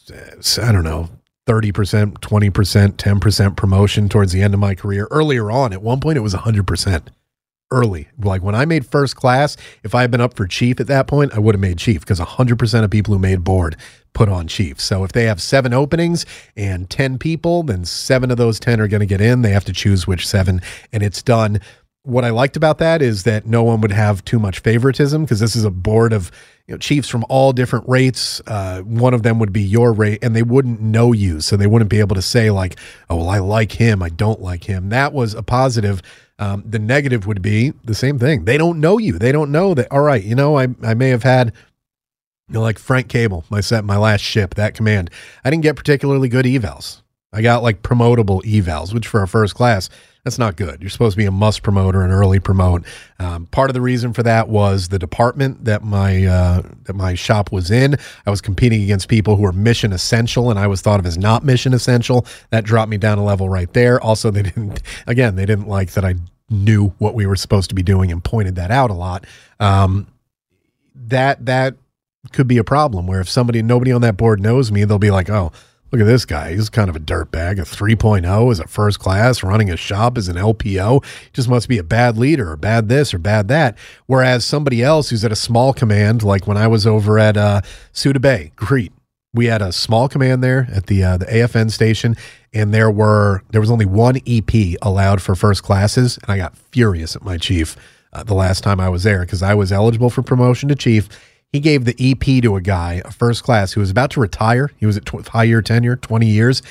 i don't know 30% 20% 10% promotion towards the end of my career. Earlier on at one point it was 100% early. Like when I made first class, if I had been up for chief at that point, I would have made chief because 100% of people who made board put on chief. So if they have seven openings and 10 people, then seven of those 10 are going to get in. They have to choose which seven, and it's done. What I liked about that is that no one would have too much favoritism because this is a board of you know, chiefs from all different rates. Uh, one of them would be your rate, and they wouldn't know you, so they wouldn't be able to say like, "Oh, well, I like him, I don't like him." That was a positive. Um, the negative would be the same thing. They don't know you. They don't know that. All right, you know, I I may have had you know, like Frank Cable, my set, my last ship, that command. I didn't get particularly good evals. I got like promotable evals, which for a first class, that's not good. You're supposed to be a must promote an early promote. Um, part of the reason for that was the department that my uh, that my shop was in. I was competing against people who were mission essential, and I was thought of as not mission essential. That dropped me down a level right there. Also, they didn't. Again, they didn't like that I knew what we were supposed to be doing and pointed that out a lot. Um, that that could be a problem where if somebody nobody on that board knows me, they'll be like, "Oh, Look at this guy. He's kind of a dirtbag. A 3.0 is a first class, running a shop as an LPO. Just must be a bad leader or bad this or bad that. Whereas somebody else who's at a small command, like when I was over at uh, Suda Bay, Crete, we had a small command there at the uh, the AFN station, and there were there was only one EP allowed for first classes, and I got furious at my chief uh, the last time I was there because I was eligible for promotion to chief. He gave the EP to a guy, a first class, who was about to retire. He was at tw- high year tenure, twenty years.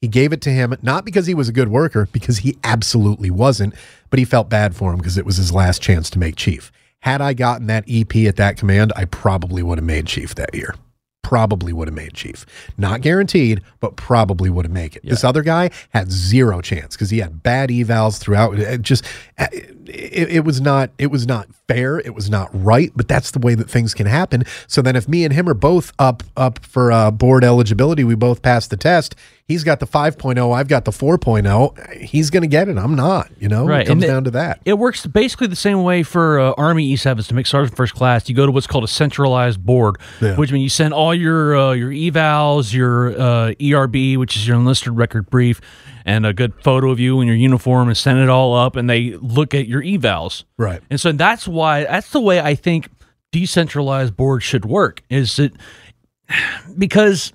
He gave it to him not because he was a good worker, because he absolutely wasn't, but he felt bad for him because it was his last chance to make chief. Had I gotten that EP at that command, I probably would have made chief that year probably would have made chief. Not guaranteed, but probably would have made it. This other guy had zero chance because he had bad evals throughout. It just it, it was not it was not fair. It was not right. But that's the way that things can happen. So then, if me and him are both up up for uh, board eligibility, we both pass the test. He's got the 5.0. I've got the 4.0. He's going to get it. I'm not. You know, Right, it comes and it- down to that. It works basically the same way for uh, Army E7s to make sergeant first class. You go to what's called a centralized board, Yeah. which means you send all your uh, your evals, your uh, ERB, which is your enlisted record brief, and a good photo of you in your uniform, and send it all up, and they look at your evals. Right. And so that's why that's the way I think decentralized boards should work. Is it because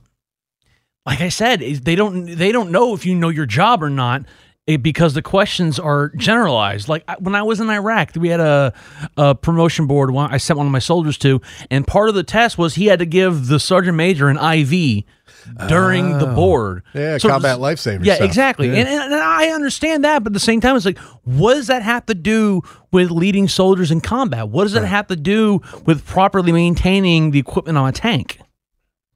like I said, they don't they don't know if you know your job or not eh, because the questions are generalized. Like when I was in Iraq, we had a, a promotion board. One I sent one of my soldiers to, and part of the test was he had to give the sergeant major an IV during the board. Oh. Yeah, So combat lifesaver Yeah, stuff. exactly. Yeah. And, and I understand that, but at the same time, it's like, what does that have to do with leading soldiers in combat? What does that have to do with properly maintaining the equipment on a tank?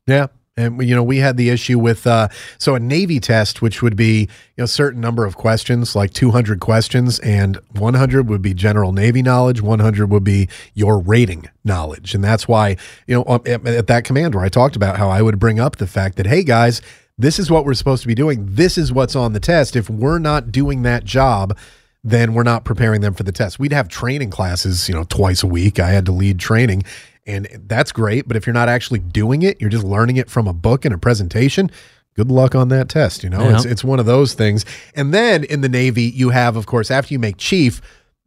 Yeah. And you know, we had the issue with uh so a Navy test, which would be, you know, a certain number of questions, like 200 questions, and 100 would be general Navy knowledge, 100 would be your rating knowledge. And that's why, you know, um, at, at that command where I talked about how I would bring up the fact that, hey guys, this is what we're supposed to be doing. This is what's on the test. If we're not doing that job, then we're not preparing them for the test. We'd have training classes, you know, twice a week. I had to lead training, and that's great. But if you're not actually doing it, you're just learning it from a book and a presentation. Good luck on that test. You know, Yeah. it's it's one of those things. And then in the Navy, you have, of course, after you make chief.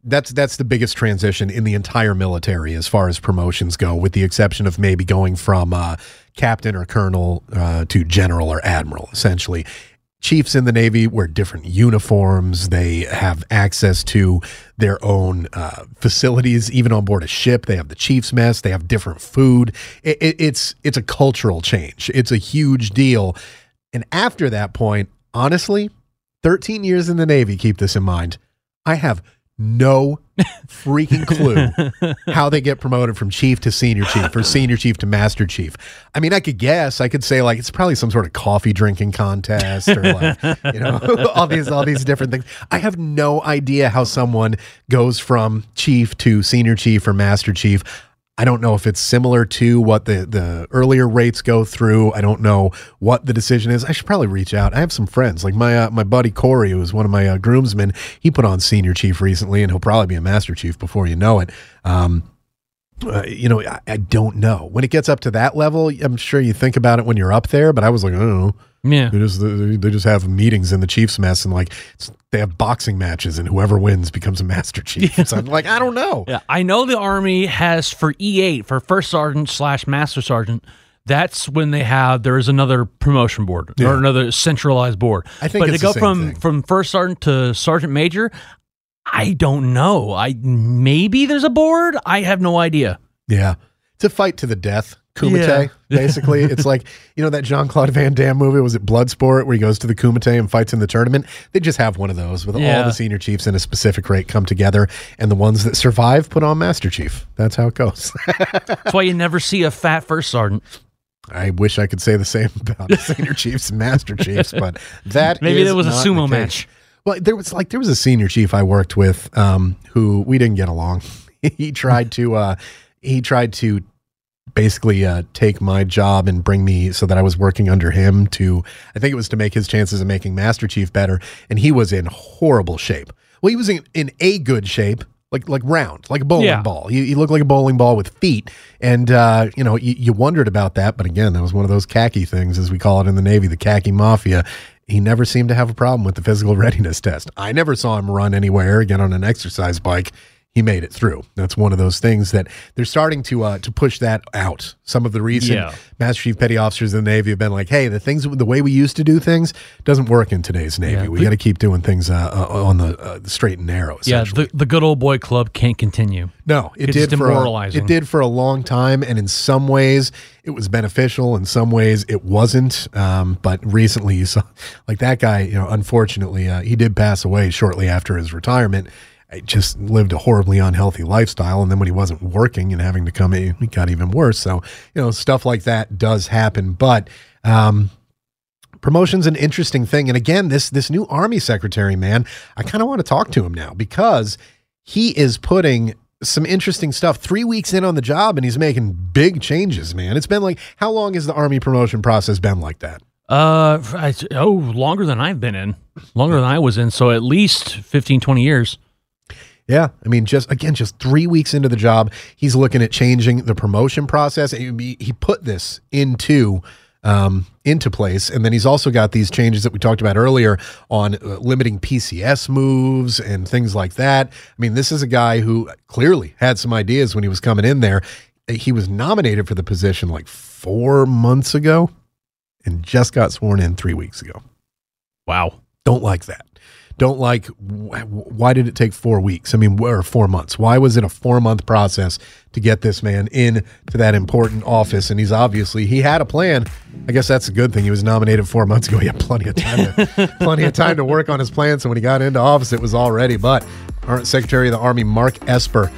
That's that's the biggest transition in the entire military as far as promotions go, with the exception of maybe going from uh, captain or colonel uh, to general or admiral. Essentially, chiefs in the Navy wear different uniforms. They have access to their own uh, facilities, even on board a ship. They have the chief's mess. They have different food. It, it, it's it's a cultural change. It's a huge deal. And after that point, honestly, 13 years in the Navy. Keep this in mind. I have no freaking clue how they get promoted from chief to senior chief or senior chief to master chief. I mean, I could guess. I could say like it's probably some sort of coffee drinking contest or like you know all these all these different things. I have no idea how someone goes from chief to senior chief or master chief. I don't know if it's similar to what the, the earlier rates go through. I don't know what the decision is. I should probably reach out. I have some friends, like my uh, my buddy Corey, who was one of my uh, groomsmen. He put on senior chief recently, and he'll probably be a master chief before you know it. Um, uh, you know, I, I don't know. When it gets up to that level, I'm sure you think about it when you're up there. But I was like, I don't know. Yeah. They just they just have meetings in the Chiefs mess, and like they have boxing matches, and whoever wins becomes a master chief. So I'm like, I don't know. Yeah, I know the Army has for E8 for first sergeant slash master sergeant. That's when they have there is another promotion board Yeah. or another centralized board. I think but it's to go from thing. from first sergeant to sergeant major, I don't know. I maybe there's a board. I have no idea. Yeah. It's a fight to the death. Kumite, Yeah. basically. it's like, you know, that Jean Claude Van Damme movie, was it Bloodsport, where he goes to the Kumite and fights in the tournament? They just have one of those with all the senior chiefs in a specific rate come together, and the ones that survive put on Master Chief. That's how it goes. That's why you never see a fat first sergeant. I wish I could say the same about senior chiefs and Master Chiefs, but that Maybe there was a sumo match. Well, there was like there was a senior chief I worked with um, who we didn't get along. he tried to uh, he tried to basically uh, take my job and bring me so that I was working under him to I think it was to make his chances of making Master Chief better. And he was in horrible shape. Well, he was in, in a good shape like like round, like a bowling Yeah. ball. He, he looked like a bowling ball with feet, and uh, you know you, you wondered about that. But again, that was one of those khaki things, as we call it in the Navy, the khaki mafia. He never seemed to have a problem with the physical readiness test. I never saw him run anywhere, get on an exercise bike. He made it through. That's one of those things that they're starting to uh, to push that out. Some of the recent Yeah. Master Chief Petty Officers in the Navy have been like, "Hey, the things, the way we used to do things, doesn't work in today's Navy. Yeah, we got to keep doing things uh, uh, on the, uh, the straight and narrow." Yeah, the, the good old boy club can't continue. No, it It's did for a, demoralizing. it did for a long time, and in some ways it was beneficial. In some ways it wasn't. Um, but recently, you saw like that guy. You know, unfortunately, uh, he did pass away shortly after his retirement. Just lived a horribly unhealthy lifestyle, and then when he wasn't working and having to come in, it got even worse. So you know, stuff like that does happen. But um, promotion's an interesting thing, and again, this this new army secretary man, I kind of want to talk to him now because he is putting some interesting stuff three weeks in on the job and he's making big changes man it's been like how long has the army promotion process been like that Uh, I, oh, longer than I've been in, longer than I was in. So at least 15, 20 years. Yeah i mean just again just three weeks into the job he's looking at changing the promotion process he, he put this into um, into place and then he's also got these changes that we talked about earlier on uh, limiting pcs moves and things like that i mean this is a guy who clearly had some ideas when he was coming in there he was nominated for the position like four months ago and just got sworn in three weeks ago. Wow. Don't like that. Don't like why did it take four weeks? I mean, or four months? Why was it a four month process to get this man in to that important office? And he's obviously he had a plan. I guess that's a good thing. He was nominated four months ago. He had plenty of time, to, plenty of time to work on his plan. So when he got into office, it was already. But our Secretary of the Army Mark Esper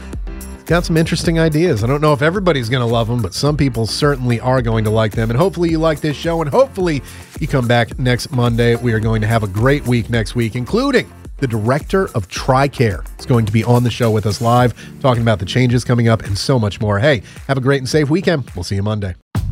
got some interesting ideas. I don't know if everybody's going to love them, but some people certainly are going to like them. And hopefully you like this show, and hopefully you come back next Monday. We are going to have a great week next week, including the director of TRICARE is going to be on the show with us live, talking about the changes coming up and so much more. Hey, have a great and safe weekend. We'll see you Monday.